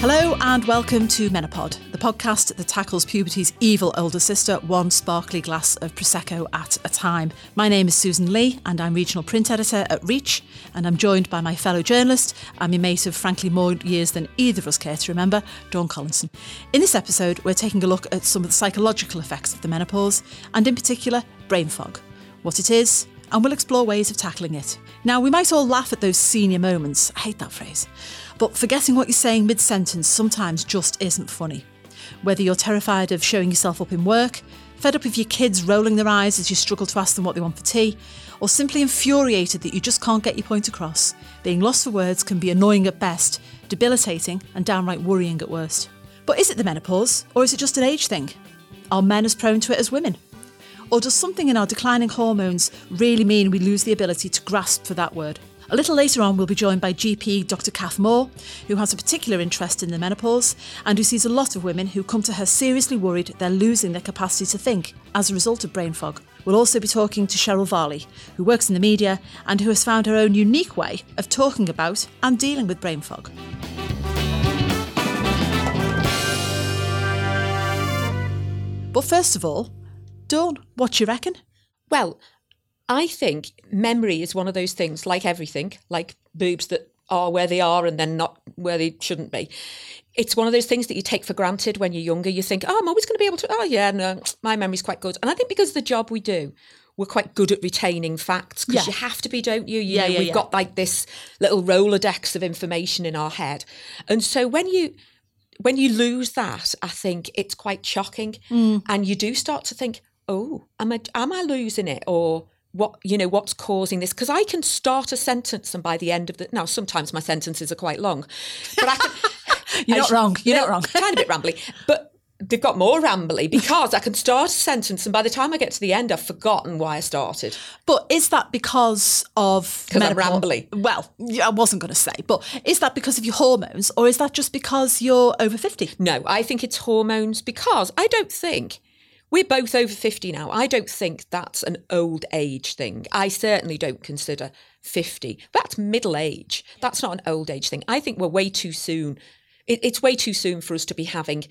Hello and welcome to Menopod, the podcast that tackles puberty's evil older sister one sparkly glass of Prosecco at a time. My name is Susan Lee and I'm regional print editor at Reach and I'm joined by my fellow journalist and my mate of frankly more years than either of us care to remember, Dawn Collinson. In this episode, we're taking a look at some of the psychological effects of the menopause and in particular, brain fog, what it is, and we'll explore ways of tackling it. Now, we might all laugh at those senior moments. I hate that phrase. But forgetting what you're saying mid sentence sometimes just isn't funny. Whether you're terrified of showing yourself up in work, fed up with your kids rolling their eyes as you struggle to ask them what they want for tea, or simply infuriated that you just can't get your point across, being lost for words can be annoying at best, debilitating, and downright worrying at worst. But is it the menopause, or is it just an age thing? Are men as prone to it as women? Or does something in our declining hormones really mean we lose the ability to grasp for that word? A little later on, we'll be joined by GP Dr. Cath Moore, who has a particular interest in the menopause and who sees a lot of women who come to her seriously worried they're losing their capacity to think as a result of brain fog. We'll also be talking to Cheryl Varley, who works in the media and who has found her own unique way of talking about and dealing with brain fog. But first of all, Dawn, what do you reckon? Well, I think memory is one of those things, like everything, like boobs that are where they are and then not where they shouldn't be. It's one of those things that you take for granted when you're younger. You think, oh, I'm always going to be able to, oh, yeah, no, my memory's quite good. And I think because of the job we do, we're quite good at retaining facts because Yeah. you have to be, don't you? you Yeah, know, yeah, we've yeah. got like this little Rolodex of information in our head. And so when you, when you lose that, I think it's quite shocking, Mm. and you do start to think, "Oh, am I am I losing it?" Or what you know what's causing this? Because I can start a sentence, and by the end of the now, sometimes my sentences are quite long, but I can. You're not wrong. You're no, not wrong. tiny bit rambly, but. They've got more rambly because I can start a sentence and by the time I get to the end, I've forgotten why I started. But is that because of 'Cause I'm rambly. Well, I wasn't going to say, but is that because of your hormones, or is that just because you're over fifty? No, I think it's hormones because I don't think we're both over 50 now. I don't think that's an old age thing. I certainly don't consider 50. That's middle age. That's not an old age thing. I think we're way too soon. It, it's way too soon for us to be having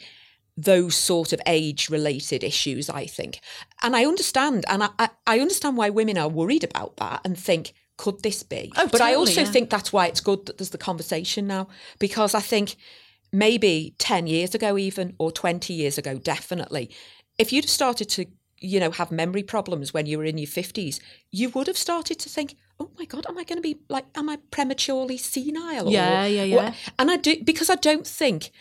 those sort of age related issues, I think. And I understand, and I, I, I understand why women are worried about that and think, could this be? Oh, but I also yeah. think that's why it's good that there's the conversation now, because I think maybe 10 years ago, even, or 20 years ago, definitely, if you'd have started to, you know, have memory problems when you were in your 50s, you would have started to think, oh my God, am I going to be like, am I prematurely senile? or Yeah, yeah, what?" yeah. And I do, because I don't think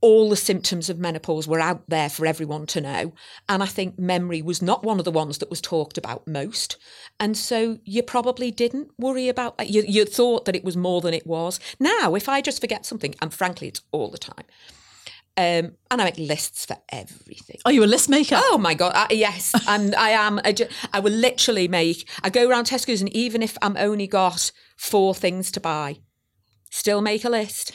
all the symptoms of menopause were out there for everyone to know. And I think memory was not one of the ones that was talked about most. And so you probably didn't worry about that. You, you thought that it was more than it was. Now, if I just forget something, and frankly, it's all the time. Um, and I make lists for everything. Are you a list maker? Oh my god! I, yes, I'm. I am. I, ju- I will literally make. I go around Tesco's, and even if I'm only got four things to buy, still make a list.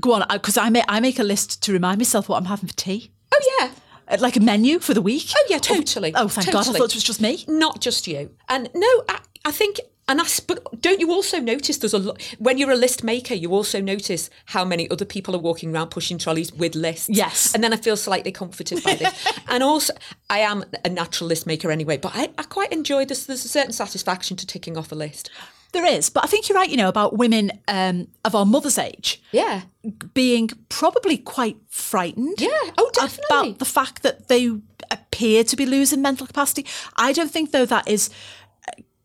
Go on, because I make I make a list to remind myself what I'm having for tea, Oh yeah. Uh, like a menu for the week. Oh yeah, totally. Oh, thank God! I thought it was just me. Not just you. And no, I, I think And I, but don't you also notice there's a lot when you're a list maker, you also notice how many other people are walking around pushing trolleys with lists. Yes. And then I feel slightly comforted by this. and also, I am a natural list maker anyway, but I, I quite enjoy this. There's a certain satisfaction to ticking off a list. There is, but I think you're right. You know about women um, of our mother's age Yeah. being probably quite frightened. Yeah. Oh, definitely. About the fact that they appear to be losing mental capacity. I don't think though that is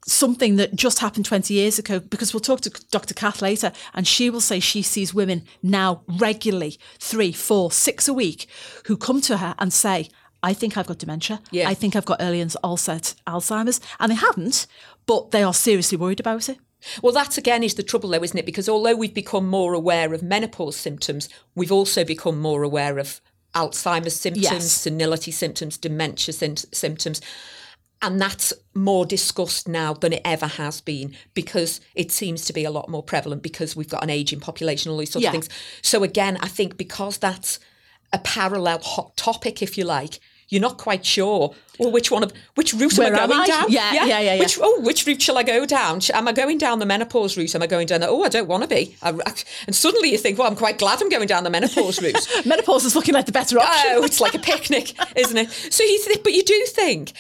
something that just happened 20 years ago because we'll talk to Dr. Cath later and she will say she sees women now regularly three, four, six a week who come to her and say, I think I've got dementia. Yeah. I think I've got early onset Alzheimer's. And they haven't, but they are seriously worried about it. Well, that again is the trouble, though, isn't it? Because although we've become more aware of menopause symptoms, we've also become more aware of Alzheimer's symptoms, Yes. senility symptoms, dementia sym- symptoms. And that's more discussed now than it ever has been because it seems to be a lot more prevalent because we've got an ageing population, all these sorts Yeah. of things. So, again, I think because that's a parallel hot topic, if you like, you're not quite sure. Well, which one of which route Where am I am going I? down? Yeah, yeah, yeah, yeah. Which oh, which route shall I go down? Am I going down the menopause route? Am I going down the, oh, I don't want to be. I, and suddenly you think, well, I'm quite glad I'm going down the menopause route. Menopause is looking like the better option. oh, it's like a picnic, isn't it? So you think, but you do think,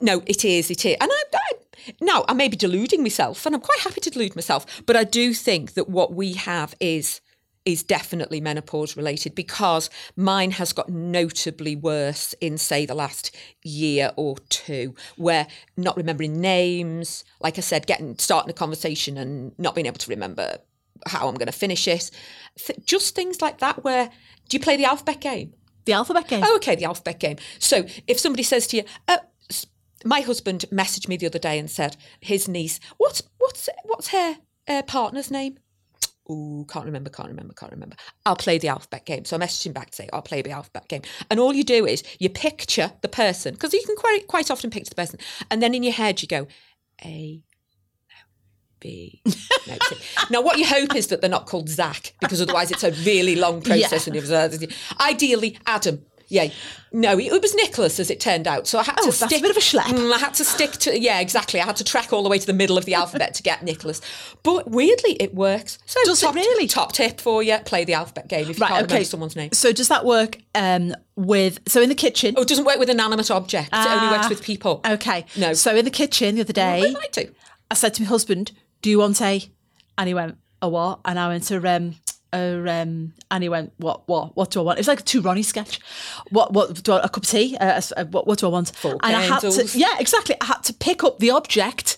no, it is, it is. And I, I, now I may be deluding myself, and I'm quite happy to delude myself, but I do think that what we have is is definitely menopause related because mine has got notably worse in say the last year or two where not remembering names like i said getting starting a conversation and not being able to remember how i'm going to finish it Th- just things like that where do you play the alphabet game the alphabet game. Oh, okay, the alphabet game. So if somebody says to you, uh, my husband messaged me the other day and said his niece, what's what's what's her uh, partner's name? Ooh, can't remember, can't remember, can't remember. I'll play the alphabet game. So I messaged him back to say, I'll play the alphabet game. And all you do is you picture the person, because you can quite, quite often picture the person. And then in your head you go, A, no, C. now, what you hope is that they're not called Zach, because otherwise it's a really long process. And it was, uh, ideally, Adam. Yeah, no, it was Nicholas as it turned out. So I had Oh, to that's a stick. bit of a schlep. Mm, I had to stick to yeah, exactly. I had to track all the way to the middle of the alphabet to get Nicholas. But weirdly, it works. So Does it really? Top tip for you: play the alphabet game if you can't remember someone's name. So does that work um, with? So in the kitchen. Oh, it doesn't work with inanimate objects. it only works Ah, with people. Okay. No. So in the kitchen the other day, Well, do. I said to my husband, "Do you want a?" And he went, "A what?" And I went to um, a um, and he went, "What? What? What do I want?" It's like a two Ronnie sketch. What? What do I, a cup of tea? Uh, a- what? What do I want? Four and I had to, yeah, exactly. I had to pick up the object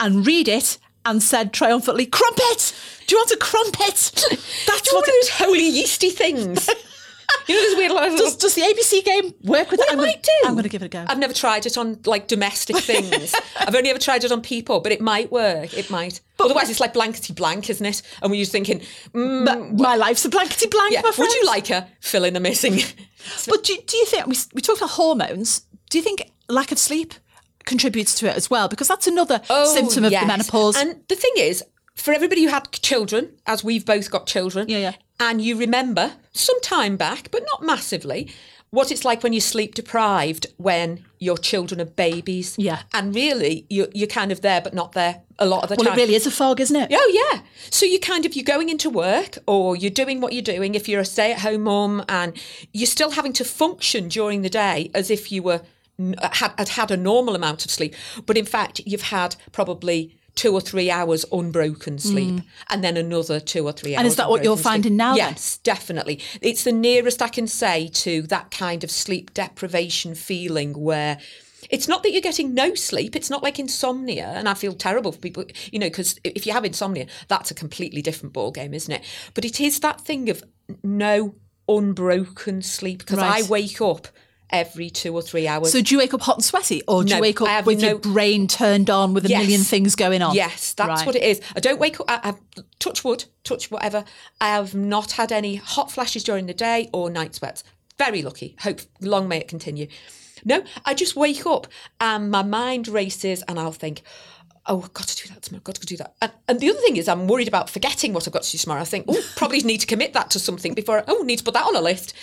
and read it. And said triumphantly, "Crumpet! Do you want a crumpet?" That's what. one of those holy yeasty things. you know, there's weird. Like, Does, does the ABC game work with that? it might. I'm going to give it a go. I've never tried it on like domestic things. I've only ever tried it on people, but it might work. It might. Otherwise, it's like blankety blank, isn't it? And we're just thinking, mm, But my life's a blankety blank. yeah, my would you like a fill in the missing? But do, do you think we, we talked about hormones? Do you think lack of sleep contributes to it as well? Because that's another symptom of Oh, yes. the menopause. And the thing is, for everybody who had children, as we've both got children, Yeah, yeah. and you remember some time back, but not massively, what it's like when you're sleep deprived when your children are babies. Yeah. And really, you're, you're kind of there, but not there a lot of the well, time. it really is a fog, isn't it? Oh yeah. So you kind of you're going into work or you're doing what you're doing if you're a stay-at-home mum and you're still having to function during the day as if you were had had, had a normal amount of sleep, but in fact you've had probably two or three hours unbroken sleep and then another two or three hours. Mm. And is that what you're sleep. finding now, then? Yes, definitely. It's the nearest I can say to that kind of sleep deprivation feeling where it's not that you're getting no sleep. It's not like insomnia, and I feel terrible for people, you know, because if you have insomnia, that's a completely different ball game, isn't it? But it is that thing of no unbroken sleep because Right. I wake up every two or three hours. So do you wake up hot and sweaty, or do No, you wake up with your brain turned on with a Yes. million things going on? Yes, that's Right. what it is. I don't wake up. I, I touch wood, touch whatever. I have not had any hot flashes during the day or night sweats. Very lucky. Hope long may it continue. No, I just wake up and my mind races, and I'll think, oh, I've got to do that tomorrow, got to do that. And, and the other thing is, I'm worried about forgetting what I've got to do tomorrow. I think, oh, probably need to commit that to something before, I, oh, need to put that on a list.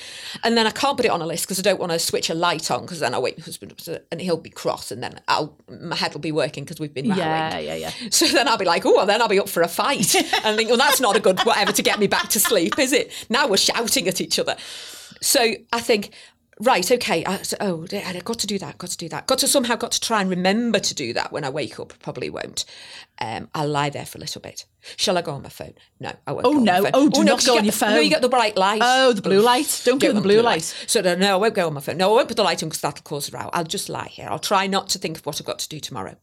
And then I can't put it on a list because I don't want to switch a light on because then I'll wake my husband up and he'll be cross and then I'll, my head will be working because we've been rowing. Yeah, yeah, yeah. So then I'll be like, oh, well, then I'll be up for a fight. and think, well, that's not a good whatever to get me back to sleep, is it? Now we're shouting at each other. So I think, right, okay, I, so, oh, I've got to do that, got to do that, got to somehow got to try and remember to do that when I wake up. Probably won't. Um, I'll lie there for a little bit. Shall I go on my phone? No, I won't. Oh, go on my no. Oh, do not go on your the- phone. No, you get the bright light. Oh, the blue light. Don't go on the blue light. So no, no, I won't go on my phone. No, I won't put the light on because that'll cause a row. I'll just lie here. I'll try not to think of what I've got to do tomorrow.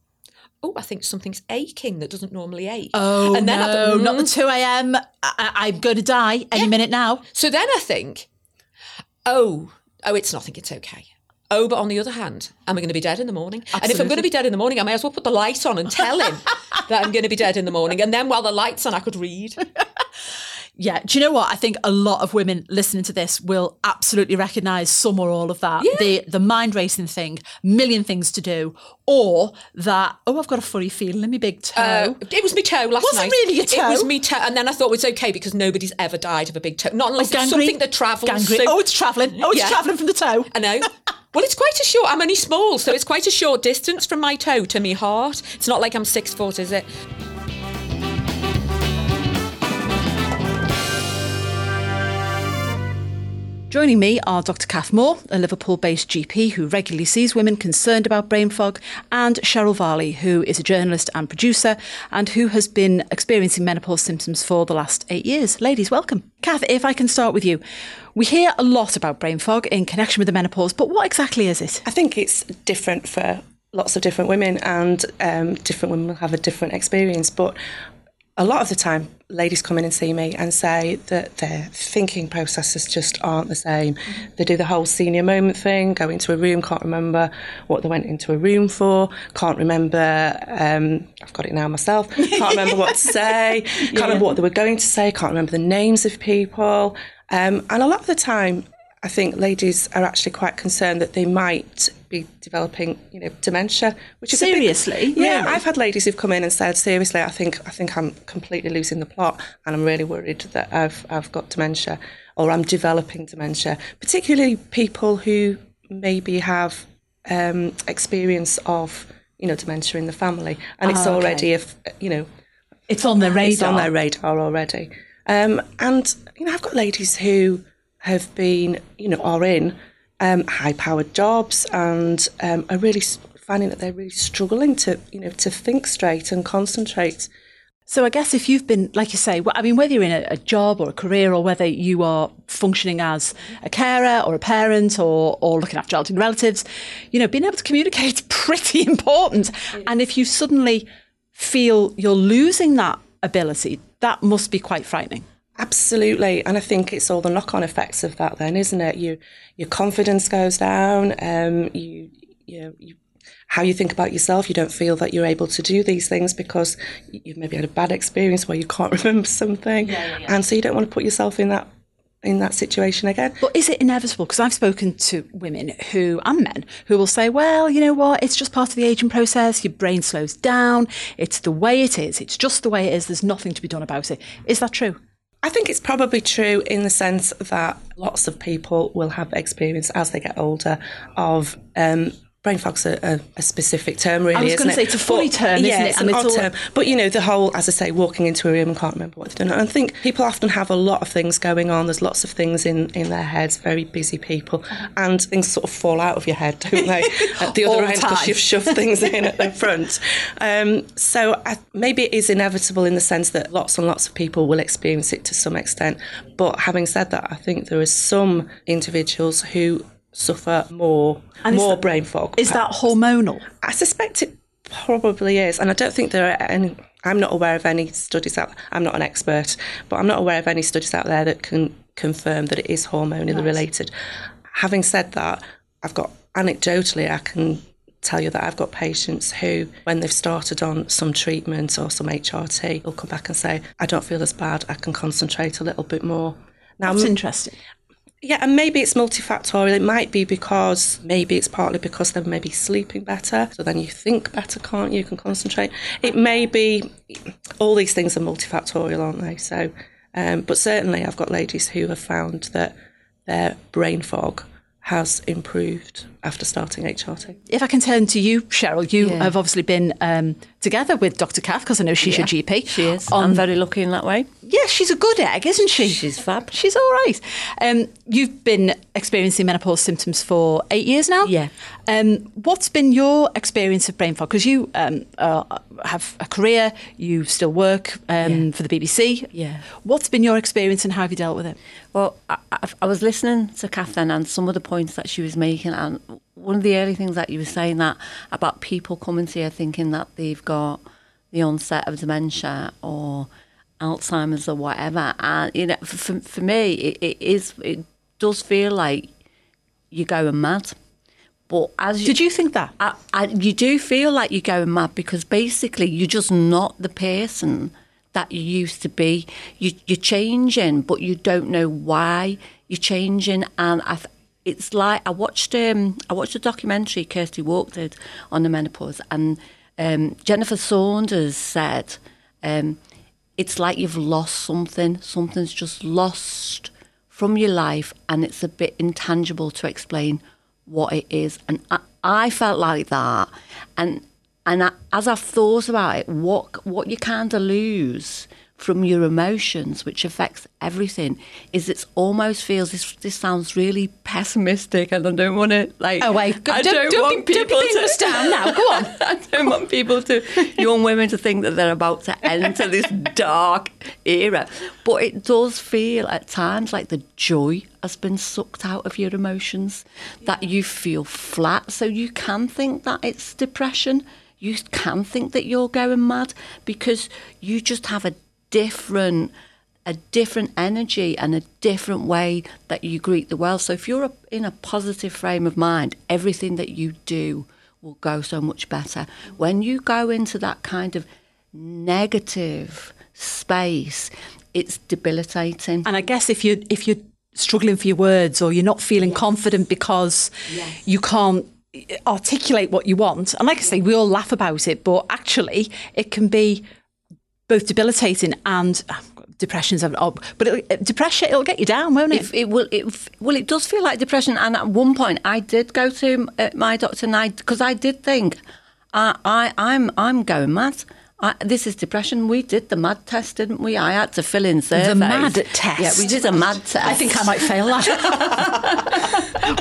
Oh, I think something's aching that doesn't normally ache. Oh, and then I no, think, not the mm. 2 a.m. I, I'm going to die any minute now. So then I think, oh, oh, it's nothing. It's okay. Oh, but on the other hand, am I going to be dead in the morning? And if I'm going to be dead in the morning, I may as well put the light on and tell him that I'm going to be dead in the morning. And then while the light's on, I could read. Yeah. Do you know what? I think a lot of women listening to this will absolutely recognise some or all of that. Yeah. The the mind racing thing, million things to do, or that, oh, I've got a furry feeling in my big toe. Uh, it was me toe last Was it night. really your toe? It was me toe. And then I thought it's okay because nobody's ever died of a big toe. Not unless it's something that travels. Gangrene. So- oh, it's travelling. Oh, it's Yeah. travelling from the toe. I know. Well, it's quite a short. I'm only small, so it's quite a short distance from my toe to my heart. It's not like I'm six foot, is it? Joining me are Dr. Cath Moore, a Liverpool based GP who regularly sees women concerned about brain fog, and Cheryl Varley, who is a journalist and producer and who has been experiencing menopause symptoms for the last eight years. Ladies, welcome. Cath, if I can start with you. We hear a lot about brain fog in connection with the menopause, but what exactly is it? I think it's different for lots of different women, and um, different women will have a different experience. But a lot of the time, ladies come in and see me and say that their thinking processes just aren't the same. They do the whole senior moment thing, go into a room, can't remember what they went into a room for, can't remember, um, I've got it now myself, can't remember what to say, can't remember what they were going to say, can't remember the names of people. Um, and a lot of the time, I think ladies are actually quite concerned that they might be developing, you know, dementia. Which is a big- Seriously? yeah. Really? I've had ladies who've come in and said, seriously, I think I think I'm completely losing the plot, and I'm really worried that I've I've got dementia or I'm developing dementia. Particularly people who maybe have um, experience of, you know, dementia in the family, and it's Ah, okay. already, if you know, It's on their radar. it's on their radar already. Um, and you know, I've got ladies who have been, you know, are in um, high-powered jobs and um, are really finding that they're really struggling to, you know, to think straight and concentrate. So I guess if you've been, like you say, I mean, whether you're in a, a job or a career or whether you are functioning as a carer or a parent or, or looking after elderly relatives, you know, being able to communicate is pretty important. And if you suddenly feel you're losing that ability, that must be quite frightening. Absolutely, and I think it's all the knock-on effects of that. Then, isn't it? You, your confidence goes down. Um, you, you you, how you think about yourself. You don't feel that you're able to do these things because you've maybe had a bad experience where you can't remember something, and so you don't want to put yourself in that in that situation again. But is it inevitable? Because I've spoken to women who, and men, who will say, well, you know what, it's just part of the aging process. Your brain slows down. It's the way it is. It's just the way it is. There's nothing to be done about it. Is that true? I think it's probably true in the sense that lots of people will have experience as they get older of um, brain fog's a, a, a specific term, really. I was gonna say it's a funny term, yeah, isn't it? It's And an it's odd all- term. But you know, the whole, as I say, walking into a room and can't remember what they've done. And I think people often have a lot of things going on. There's lots of things in, in their heads. Very busy people, and things sort of fall out of your head, don't they? At the other end, because you've shoved things in at the front. Um, so I, maybe it is inevitable in the sense that lots and lots of people will experience it to some extent. But having said that, I think there are some individuals who suffer more And more that- brain fog. Is that hormonal? I suspect it probably is, and I don't think there are any. I'm not aware of any studies out. I'm not an expert, but I'm not aware of any studies out there that can confirm that it is hormonally related. Having said that, I've got anecdotally, I can tell you that I've got patients who, when they've started on some treatment or some HRT, will come back and say, "I don't feel as bad. I can concentrate a little bit more." Now, That's interesting. Yeah, and maybe it's multifactorial. It might be because maybe it's partly because they're maybe sleeping better, so then you think better, can't you? You can concentrate. It may be all these things are multifactorial, aren't they? So, um, but certainly I've got ladies who have found that their brain fog has improved after starting HRT. If I can turn to you, Cheryl, you Yeah. have obviously been um, together with Dr. Cath because I know she's your GP. She is. On, I'm very lucky in that way. yeah, she's a good egg, isn't she? She's fab. She's all right. Um, you've been experiencing menopause symptoms for eight years now. Yeah. Um, what's been your experience of brain fog? Because you um, uh, have a career, you still work um, Yeah. for the BBC. Yeah. What's been your experience and how have you dealt with it? Well, I, I, I was listening to Catherine and some of the points that she was making, and one of the early things that you were saying that about people coming to you thinking that they've got the onset of dementia or Alzheimer's or whatever, and you know, for, for me, it, it is it does feel like you're going mad. But as you, Did you think that? I, I, you do feel like you're going mad because basically you're just not the person that you used to be. You, you're changing, but you don't know why you're changing. And I, it's like I watched um, I watched a documentary Kirsty Wark did on the menopause, and um, Jennifer Saunders said um, it's like you've lost something. Something's just lost from your life, and it's a bit intangible to explain what it is. And I, I felt like that. And and I, as I've thought about it, what what you kind of lose from your emotions, which affects everything, is it almost feels this. This sounds really pessimistic, and I don't want to like. Oh, wait. I Don't- don't, don't want be- don't people to us down now. Go on. I don't want people to, young women to think that they're about to enter this dark era. But it does feel at times like the joy has been sucked out of your emotions, that you feel flat. So you can think that it's depression. You can think that you're going mad because you just have a different a different energy and a different way that you greet the world. So if you're a, in a positive frame of mind, everything that you do will go so much better. When you go into that kind of negative space, it's debilitating. And I guess if you if you're struggling for your words or you're not feeling confident because you can't articulate what you want, and like I say, we all laugh about it, but actually it can be both debilitating and uh, depression's ob, but it, depression it'll get you down, won't it? It, it will. It, well, it does feel like depression. And at one point, I did go to uh, my doctor, and I because I did think, I, I, I'm, I'm going mad. I, this is depression. We did the MAD test, didn't we? I had to fill in surveys. The mad test? Yeah, we did a MAD test. I think I might fail that.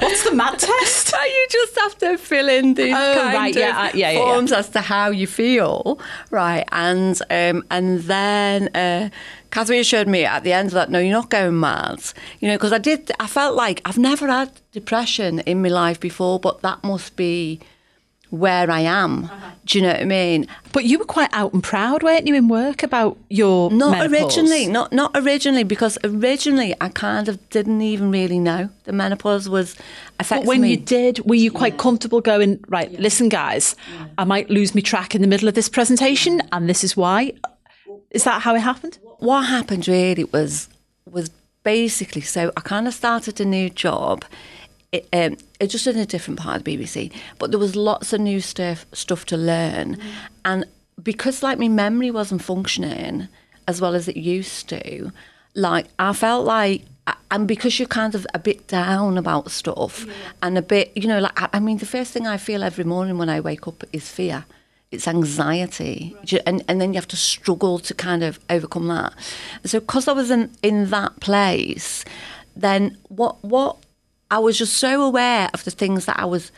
What's the mad test? You just have to fill in these Oh, kind right, of uh, yeah, yeah, yeah. forms as to how you feel, right? And um, and then uh, Catherine assured me at the end of that, no, you're not going mad, you know, because I did. I felt like I've never had depression in my life before, but that must be where I am. Uh-huh. Do you know what I mean? But you were quite out and proud, weren't you, in work about your Not menopause? originally, not not originally, because originally I kind of didn't even really know the menopause was affecting But when me. you did, were you quite comfortable going, right, listen, guys, I might lose me track in the middle of this presentation, and this is why? Is that how it happened? what happened really was was basically so I kind of started a new job. It, um, it just in a different part of the BBC, but there was lots of new stuff stuff to learn, and because like my memory wasn't functioning as well as it used to, like I felt like. And because you're kind of a bit down about stuff and a bit, you know, like, I mean, the first thing I feel every morning when I wake up is fear. It's anxiety. You- and, and then you have to struggle to kind of overcome that. So because i was in, in that place then what what i was just so aware of the things that i was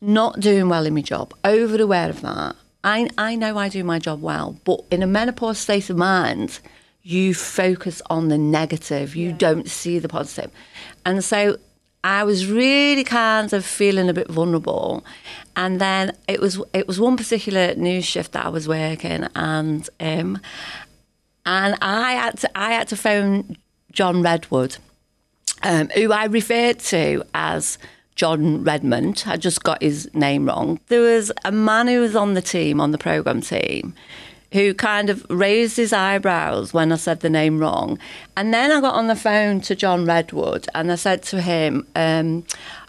not doing well in my job over aware of that. I, I know i do my job well but in a menopause state of mind you focus on the negative. You don't see the positive. And so I was really kind of feeling a bit vulnerable, and then it was it was one particular news shift that I was working, and um, and I had to I had to phone John Redwood, um, who I referred to as John Redmond. I just got his name wrong. There was a man who was on the team on the program team, who kind of raised his eyebrows when I said the name wrong. And then I got on the phone to John Redwood and I said to him um,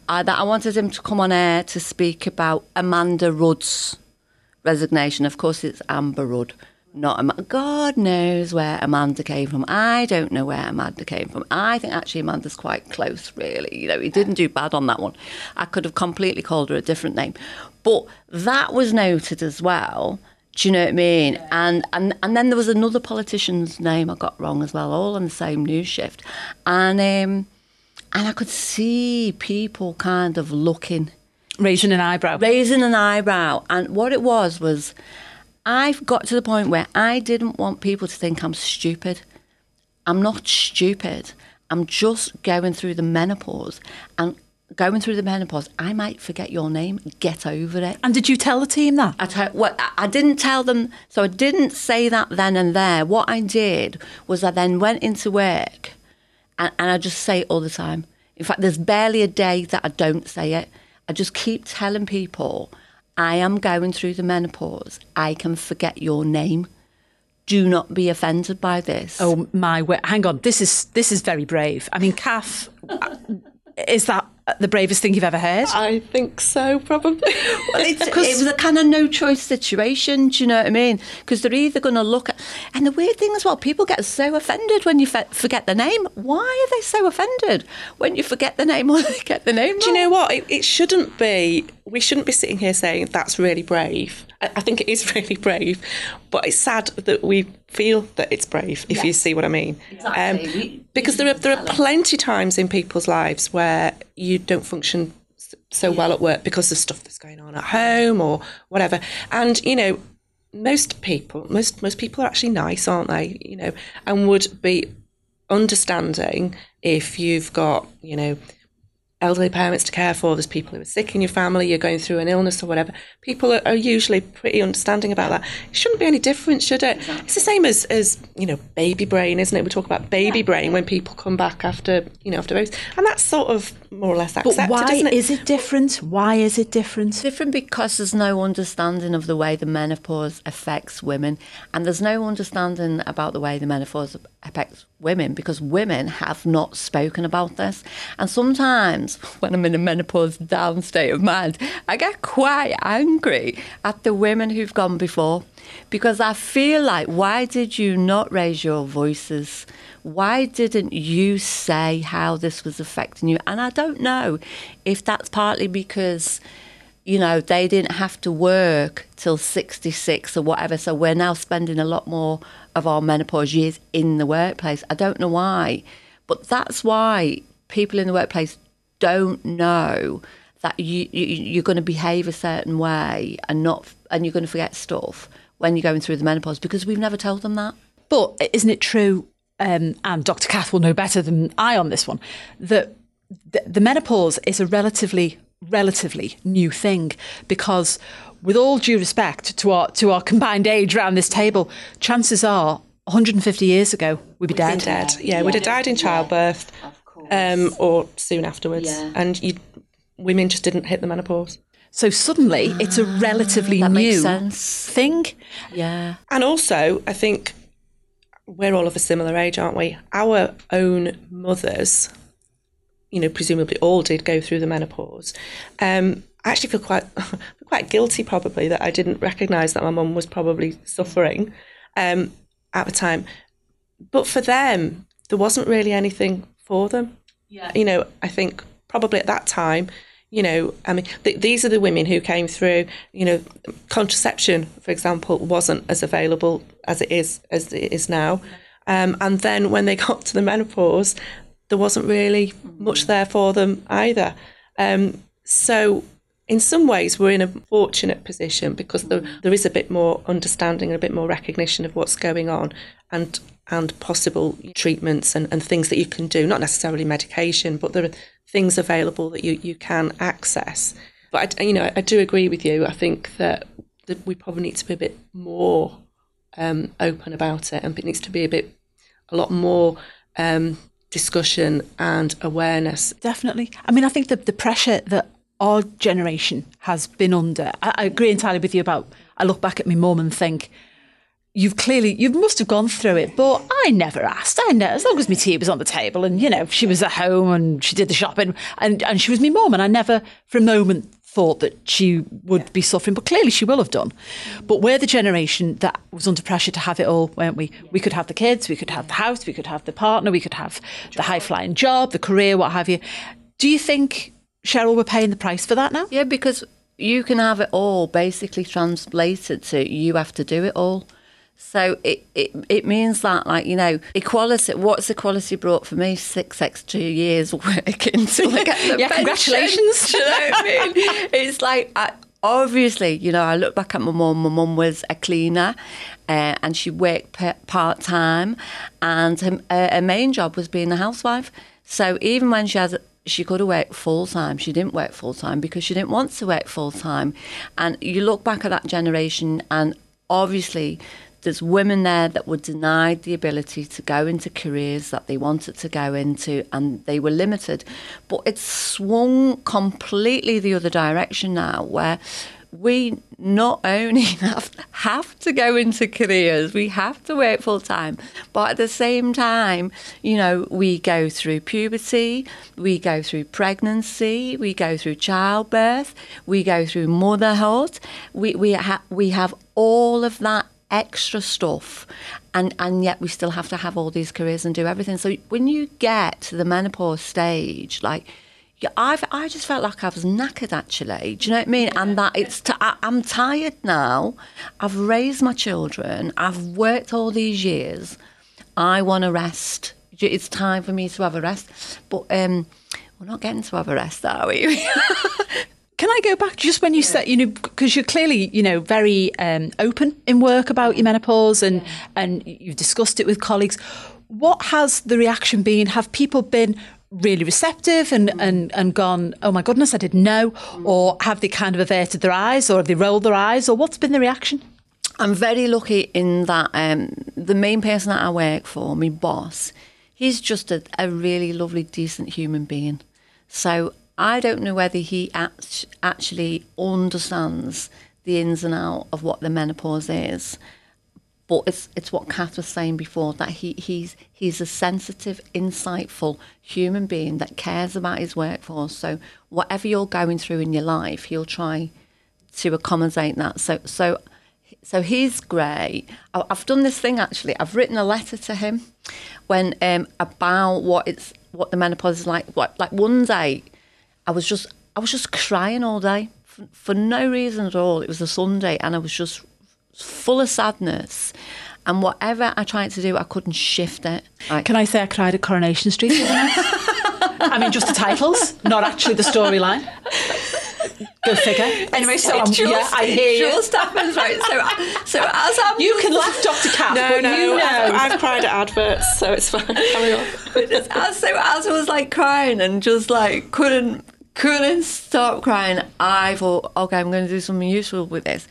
I, that I wanted him to come on air to speak about Amanda Rudd's resignation. Of course, it's Amber Rudd. Not Am- God knows where Amanda came from. I don't know where Amanda came from. I think actually Amanda's quite close, really. You know, he didn't do bad on that one. I could have completely called her a different name, but that was noted as well. Do you know what I mean? And and and then there was another politician's name I got wrong as well, all on the same news shift, and um, and I could see people kind of looking Raising an eyebrow. raising an eyebrow. And what it was was, I've got to the point where I didn't want people to think I'm stupid. I'm not stupid. I'm just going through the menopause. And going through the menopause, I might forget your name. Get over it. and did you tell the team that? I, well, I- I didn't tell them, so I didn't say that then and there. What I did was I then went into work and, and I just say it all the time. In fact, there's barely a day that I don't say it. I just keep telling people, I am going through the menopause. I can forget your name. Do not be offended by this. Oh my! Hang on, this is this is very brave. I mean, Cath. Uh, is that the bravest thing you've ever heard? I think so, probably. Well, it's, it was a kind of no choice situation. Do you know what I mean? Because they're either going to look at, and the weird thing as well, people get so offended when you fe- forget the name. Why are they so offended when you forget the name or they get the name? Wrong? Do you know what? It, it shouldn't be. We shouldn't be sitting here saying that's really brave. I, I think it is really brave, but it's sad that we feel that it's brave. If you see what I mean. Um, Exactly. We- because there are there are plenty times in people's lives where you don't function so well at work because of stuff that's going on at home or whatever. And you know, most people, most most people are actually nice, aren't they? You know, and would be understanding if you've got you know elderly parents to care for, there's people who are sick in your family, you're going through an illness or whatever. People are, are usually pretty understanding about that. It shouldn't be any different, should it? It's the same as, as, you know, baby brain, isn't it? We talk about baby brain when people come back after, you know, after babies. And that's sort of more or less accepted, But why isn't it? is it different? Why is it different? different because there's no understanding of the way the menopause affects women, and there's no understanding about the way the menopause affects women because women have not spoken about this. And sometimes when I'm in a menopause down state of mind, I get quite angry at the women who've gone before because I feel like, why did you not raise your voices? Why didn't you say how this was affecting you? And I don't know if that's partly because you know, they didn't have to work till 66 or whatever. So we're now spending a lot more of our menopause years in the workplace. I don't know why, but that's why people in the workplace don't know that you, you you're going to behave a certain way and not and you're going to forget stuff when you're going through the menopause because we've never told them that. But isn't it true, um, and Dr. Cath will know better than I on this one, that the, the menopause is a relatively relatively new thing because with all due respect to our to our combined age around this table, chances are 150 years ago we'd be dead. dead. Yeah, we'd have died in childbirth um, or soon afterwards. Yeah. And you, women just didn't hit the menopause. So suddenly it's a relatively That makes new sense. thing. Yeah. And also, I think we're all of a similar age, aren't we? Our own mothers, you know, presumably all did go through the menopause. Um, I actually feel quite quite guilty, probably, that I didn't recognise that my mum was probably suffering um, at the time. But for them, there wasn't really anything for them. Yeah. You know, I think probably at that time, you know, I mean, th- these are the women who came through. You know, contraception, for example, wasn't as available as it is as it is now. Um, and then when they got to the menopause, there wasn't really much there for them either. Um, so in some ways, we're in a fortunate position because there, there is a bit more understanding and a bit more recognition of what's going on and and possible treatments and, and things that you can do, not necessarily medication, but there are things available that you, you can access. But, I, you know, I do agree with you. I think that, that we probably need to be a bit more um, open about it and it needs to be a bit, a lot more um, discussion and awareness Definitely. I mean, I think the, the pressure that our generation has been under, I, I agree entirely with you about, I look back at my mum and think, you've clearly you must have gone through it but i never asked i know as long as my tea was on the table and you know she was at home and she did the shopping and, and she was my mum and i never for a moment thought that she would be suffering but clearly she will have done. But we're the generation that was under pressure to have it all weren't we? We could have the kids we could have the house we could have the partner we could have the high flying job the career what have you. Do you think cheryl we're paying the price for that now? Yeah, because you can have it all basically translated to you have to do it all. So it, it, it means that, like, you know, equality, what's equality brought for me? Six extra years working I get the Yeah, pension. congratulations. Do you know what I mean? It's like, I, obviously, you know, I look back at my mum. My mum was a cleaner uh, and she worked part time, and her, uh, her main job was being a housewife. So even when she had she could have worked full time. She didn't work full time because she didn't want to work full time. And you look back at that generation, and obviously, there's women there that were denied the ability to go into careers that they wanted to go into, and they were limited. But it's swung completely the other direction now, where we not only have, have to go into careers, we have to work full time, but at the same time, you know, we go through puberty, we go through pregnancy, we go through childbirth, we go through motherhood, we, we, ha- we have all of that extra stuff and and yet we still have to have all these careers and do everything so when you get to the menopause stage like yeah, I've I just felt like I was knackered actually. Do you know what I mean? And that it's t- I, I'm tired now. I've raised my children. I've worked all these years. I want to rest. It's time for me to have a rest. But um, we're not getting to have a rest, are we? Can I go back just when you said, you know, because you're clearly, you know, very um, open in work about your menopause and and you've discussed it with colleagues. What has the reaction been? Have people been really receptive and, and, and gone, oh my goodness, I didn't know? Or have they kind of averted their eyes or have they rolled their eyes? Or what's been the reaction? I'm very lucky in that um, the main person that I work for, my boss, he's just a, a really lovely, decent human being. So I don't know whether he act- actually understands the ins and out of what the menopause is. But it's it's what Cath was saying before that he, he's he's a sensitive, insightful human being that cares about his workforce. So whatever you're going through in your life, he'll try to accommodate that. So so so he's great. I've done this thing actually. I've written a letter to him when um, about what it's what the menopause is like. What like one day, I was just I was just crying all day for, for no reason at all. It was a Sunday, and I was just full of sadness. And whatever I tried to do, I couldn't shift it. Like, Can I say I cried at Coronation Street? the? I mean, just the titles, not actually the storyline. Go figure. Anyway, so um, yeah, I hear you. just happens, right? So, so as I'm You can laugh, Dr. Cath, No, but no, you know. I've, I've cried at adverts, so it's fine. Carry on. as, so as I was like crying and just like couldn't couldn't stop crying, I thought, okay, I'm going to do something useful with this,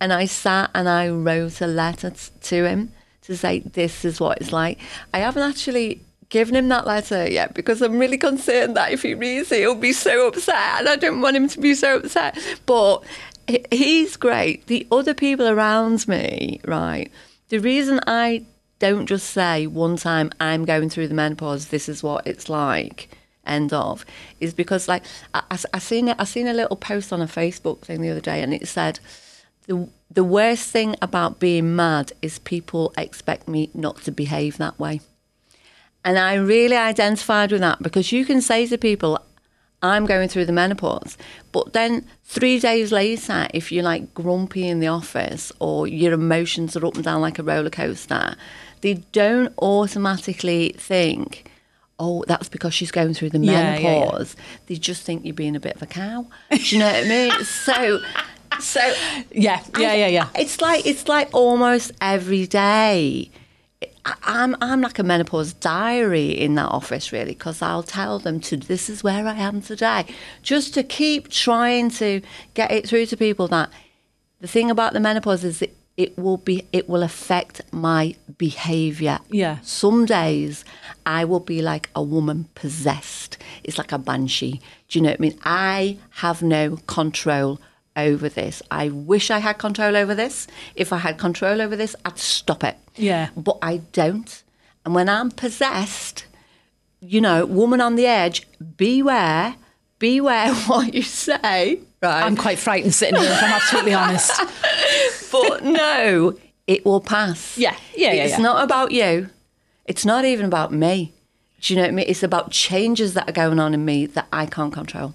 and I sat and I wrote a letter t- to him to say this is what it's like. I haven't actually given him that letter yet because I'm really concerned that if he reads it, he'll be so upset, and I don't want him to be so upset. But he's great. The other people around me, right? The reason I don't just say one time I'm going through the menopause. This is what it's like. End of is because like I, I, seen it. I seen a little post on a Facebook thing the other day, and it said the the worst thing about being mad is people expect me not to behave that way. And I really identified with that because you can say to people, I'm going through the menopause. But then three days later, if you're like grumpy in the office or your emotions are up and down like a roller coaster, they don't automatically think, oh, that's because she's going through the Yeah, yeah, yeah. menopause. They just think you're being a bit of a cow. Do you know what I mean? So, so yeah, yeah, yeah, yeah. it's like it's like almost every day. I'm I'm like a menopause diary in that office really because I'll tell them to this is where I am today, just to keep trying to get it through to people that the thing about the menopause is that it will be it will affect my behaviour. Yeah. Some days I will be like a woman possessed. It's like a banshee. Do you know what I mean? I have no control over this. I wish I had control over this. If I had control over this, I'd stop it. Yeah. But I don't. And when I'm possessed, you know, woman on the edge, beware, beware what you say. Right. I'm quite frightened sitting here, if I'm absolutely honest. but no, it will pass. Yeah, yeah, yeah, It's yeah. not about you. It's not even about me. Do you know what I mean? It's about changes that are going on in me that I can't control.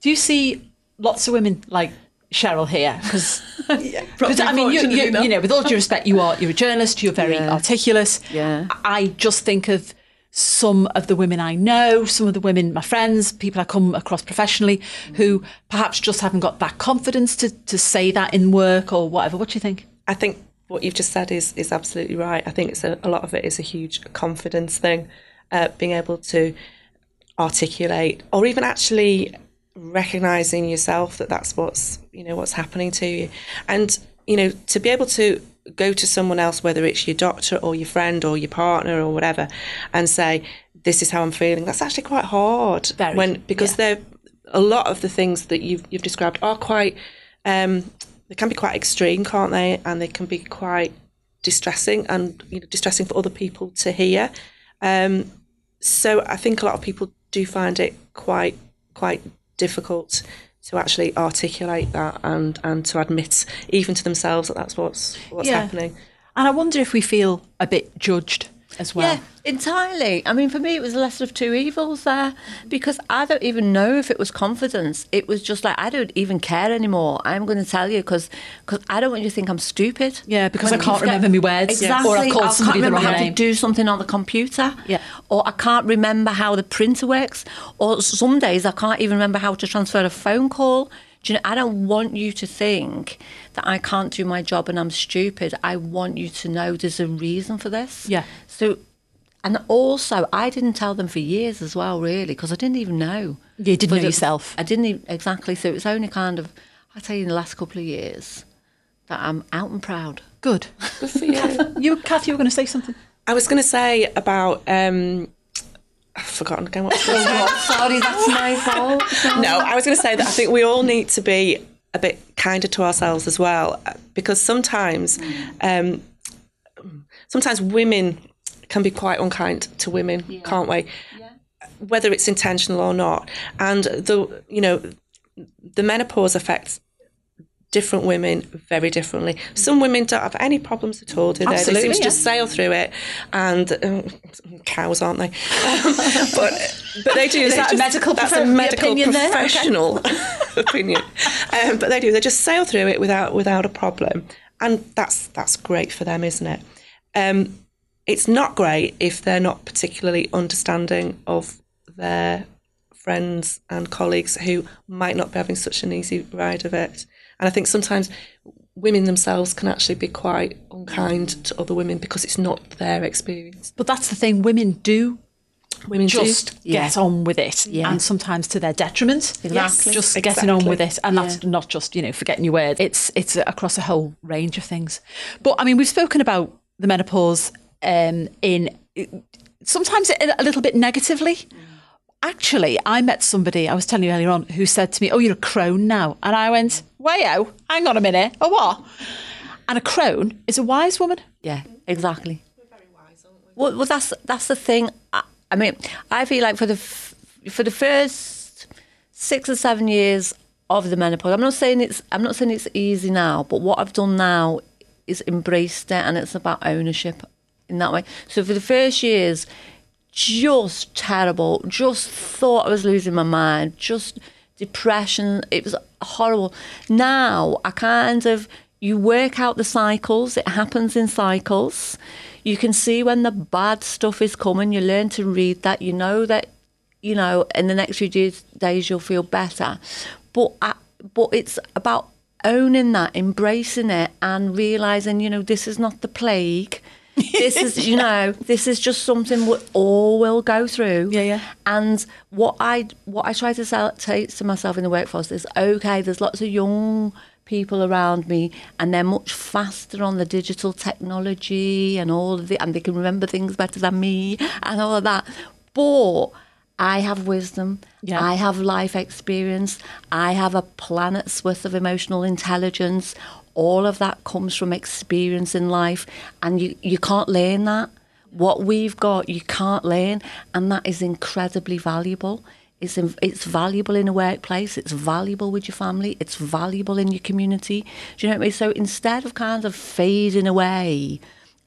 Do you see lots of women like Cheryl here? Because I mean, you, you, you know, with all due respect, you are you're a journalist. You're very Yeah. articulate. Yeah. I just think of some of the women I know, some of the women, my friends, people I come across professionally, who perhaps just haven't got that confidence to to say that in work or whatever. What do you think? I think what you've just said is is absolutely right. I think it's a, a lot of it is a huge confidence thing, uh, being able to articulate or even actually recognizing yourself that that's what's you know what's happening to you, and you know to be able to go to someone else, whether it's your doctor or your friend or your partner or whatever, and say this is how I'm feeling. That's actually quite hard Very, when because yeah. they're a lot of the things that you've you've described are quite um, they can be quite extreme, can't they? And they can be quite distressing and you know, distressing for other people to hear. Um, so I think a lot of people do find it quite quite difficult to actually articulate that and and to admit even to themselves that that's what's what's Yeah. happening. And I wonder if we feel a bit judged as well. Yeah, entirely. I mean, for me, it was a lesson of two evils there because I don't even know if it was confidence. It was just like, I don't even care anymore. I'm going to tell you because I don't want you to think I'm stupid. Yeah, because When I can't remember my words. Exactly. Or I've called I can't remember wrong how name. to do something on the computer. Yeah. Or I can't remember how the printer works. Or some days I can't even remember how to transfer a phone call. Do you know, I don't want you to think that I can't do my job and I'm stupid. I want you to know there's a reason for this. Yeah. So, and also, I didn't tell them for years as well, really, because I didn't even know. You didn't But know it- yourself. I didn't even, exactly. So it was only kind of, I tell you, in the last couple of years that I'm out and proud. Good. Good for you. You, Cath, you were going to say something. I was going to say about um, I've forgotten again what. I was gonna say. Sorry, that's my fault. no, I was going to say that I think we all need to be a bit kinder to ourselves as well, uh, because sometimes, um, sometimes women can be quite unkind to women, can't we? Whether it's intentional or not, and the you know, the menopause affects different women very differently. Some women don't have any problems at all, do they? Absolutely, they seem to yeah. just sail through it, and um, cows, aren't they? Um, but but they do. Is that a just- medical That's prof- a medical opinion there? Okay. professional opinion. Um, but they do. They just sail through it without without a problem, and that's that's great for them, isn't it? Um, it's not great if they're not particularly understanding of their friends and colleagues who might not be having such an easy ride of it. And I think sometimes women themselves can actually be quite unkind to other women because it's not their experience. But that's the thing, women do Women do. just get on with it, Yeah. and sometimes to their detriment. Exactly. just Exactly. getting on with it, and that's not just you know forgetting your words. It's it's across a whole range of things. But I mean, we've spoken about the menopause um, in sometimes a a little bit negatively. Actually, I met somebody I was telling you earlier on who said to me, "Oh, you're a crone now," and I went, "Wayo, hang on a minute, a what?" And a crone is a wise woman. Yeah, exactly. We're very wise, aren't we? Well, well, that's that's the thing. I, I mean, I feel like for the f- for the first six or seven years of the menopause, I'm not saying it's I'm not saying it's easy now, but what I've done now is embraced it, and it's about ownership in that way. So for the first years, just terrible. Just thought I was losing my mind. Just depression. It was horrible. Now I kind of you work out the cycles. It happens in cycles. You can see when the bad stuff is coming. You learn to read that. You know that you know in the next few days, days you'll feel better. But I, but it's about owning that, embracing it, and realizing you know this is not the plague. This is, you know, this is just something we all will go through. Yeah, yeah. And what I what I try to sell, say to myself in the workforce is, okay, there's lots of young people around me, and they're much faster on the digital technology and all of the, and they can remember things better than me and all of that. But I have wisdom. Yeah. I have life experience. I have a planet's worth of emotional intelligence. All of that comes from experience in life, and you, you can't learn that. What we've got, you can't learn, and that is incredibly valuable. It's, in, it's valuable in a workplace, it's valuable with your family, it's valuable in your community. Do you know what I mean? So instead of kind of fading away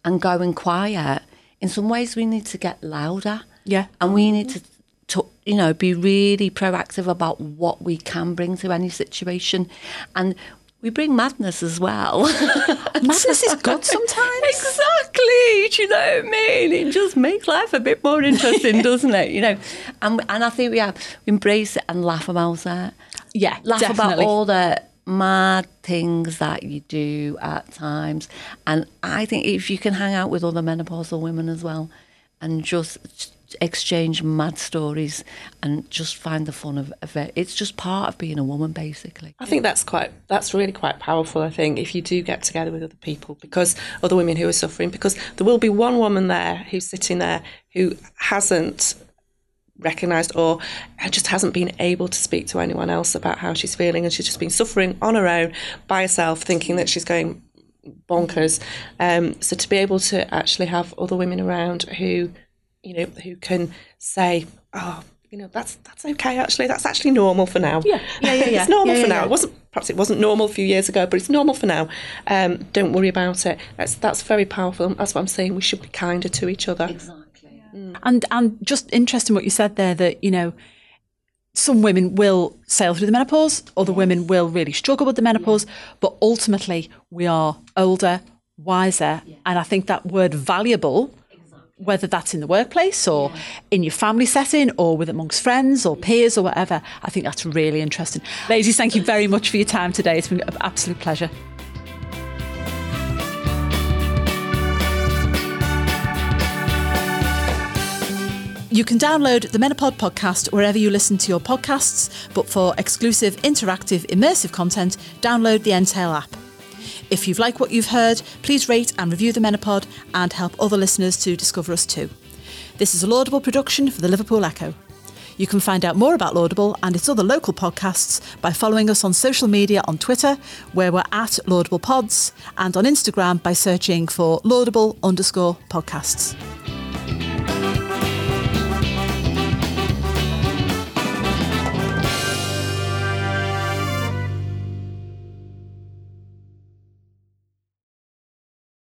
and going quiet, in some ways we need to get louder. Yeah. And we need to, to, you know, be really proactive about what we can bring to any situation. And we bring madness as well. Madness is good sometimes. exactly. Do you know what I mean? It just makes life a bit more interesting, doesn't it? You know, and and I think we have embrace it and laugh about it. Yeah, laugh definitely. about all the mad things that you do at times. And I think if you can hang out with other menopausal women as well, and just exchange mad stories and just find the fun of, of it. It's just part of being a woman, basically. I think that's quite that's really quite powerful. I think if you do get together with other people, because other women who are suffering, because there will be one woman there who's sitting there who hasn't recognised or just hasn't been able to speak to anyone else about how she's feeling, and she's just been suffering on her own by herself, thinking that she's going bonkers. Um, so to be able to actually have other women around who, you know, who can say, "Oh, you know, that's that's okay. Actually, that's actually normal for now. Yeah, yeah, yeah, yeah. it's normal Yeah, for yeah, now. yeah. It wasn't perhaps it wasn't normal a few years ago, but it's normal for now. Um, don't worry about it. That's that's very powerful. That's what I'm saying. We should be kinder to each other. Exactly. And and just interesting what you said there that, you know, some women will sail through the menopause, other women will really struggle with the menopause, but ultimately we are older, wiser, and I think that word valuable whether that's in the workplace or in your family setting or with amongst friends or peers or whatever, I think that's really interesting. Ladies, thank you very much for your time today. It's been an absolute pleasure. You can download the Menopod podcast wherever you listen to your podcasts, but for exclusive, interactive, immersive content, download the Entail app. If you've liked what you've heard, please rate and review the Menopod and help other listeners to discover us too. This is a laudable production for the Liverpool Echo. You can find out more about Laudable and its other local podcasts by following us on social media on Twitter, where we're at Laudable Pods, and on Instagram by searching for Laudable underscore podcasts.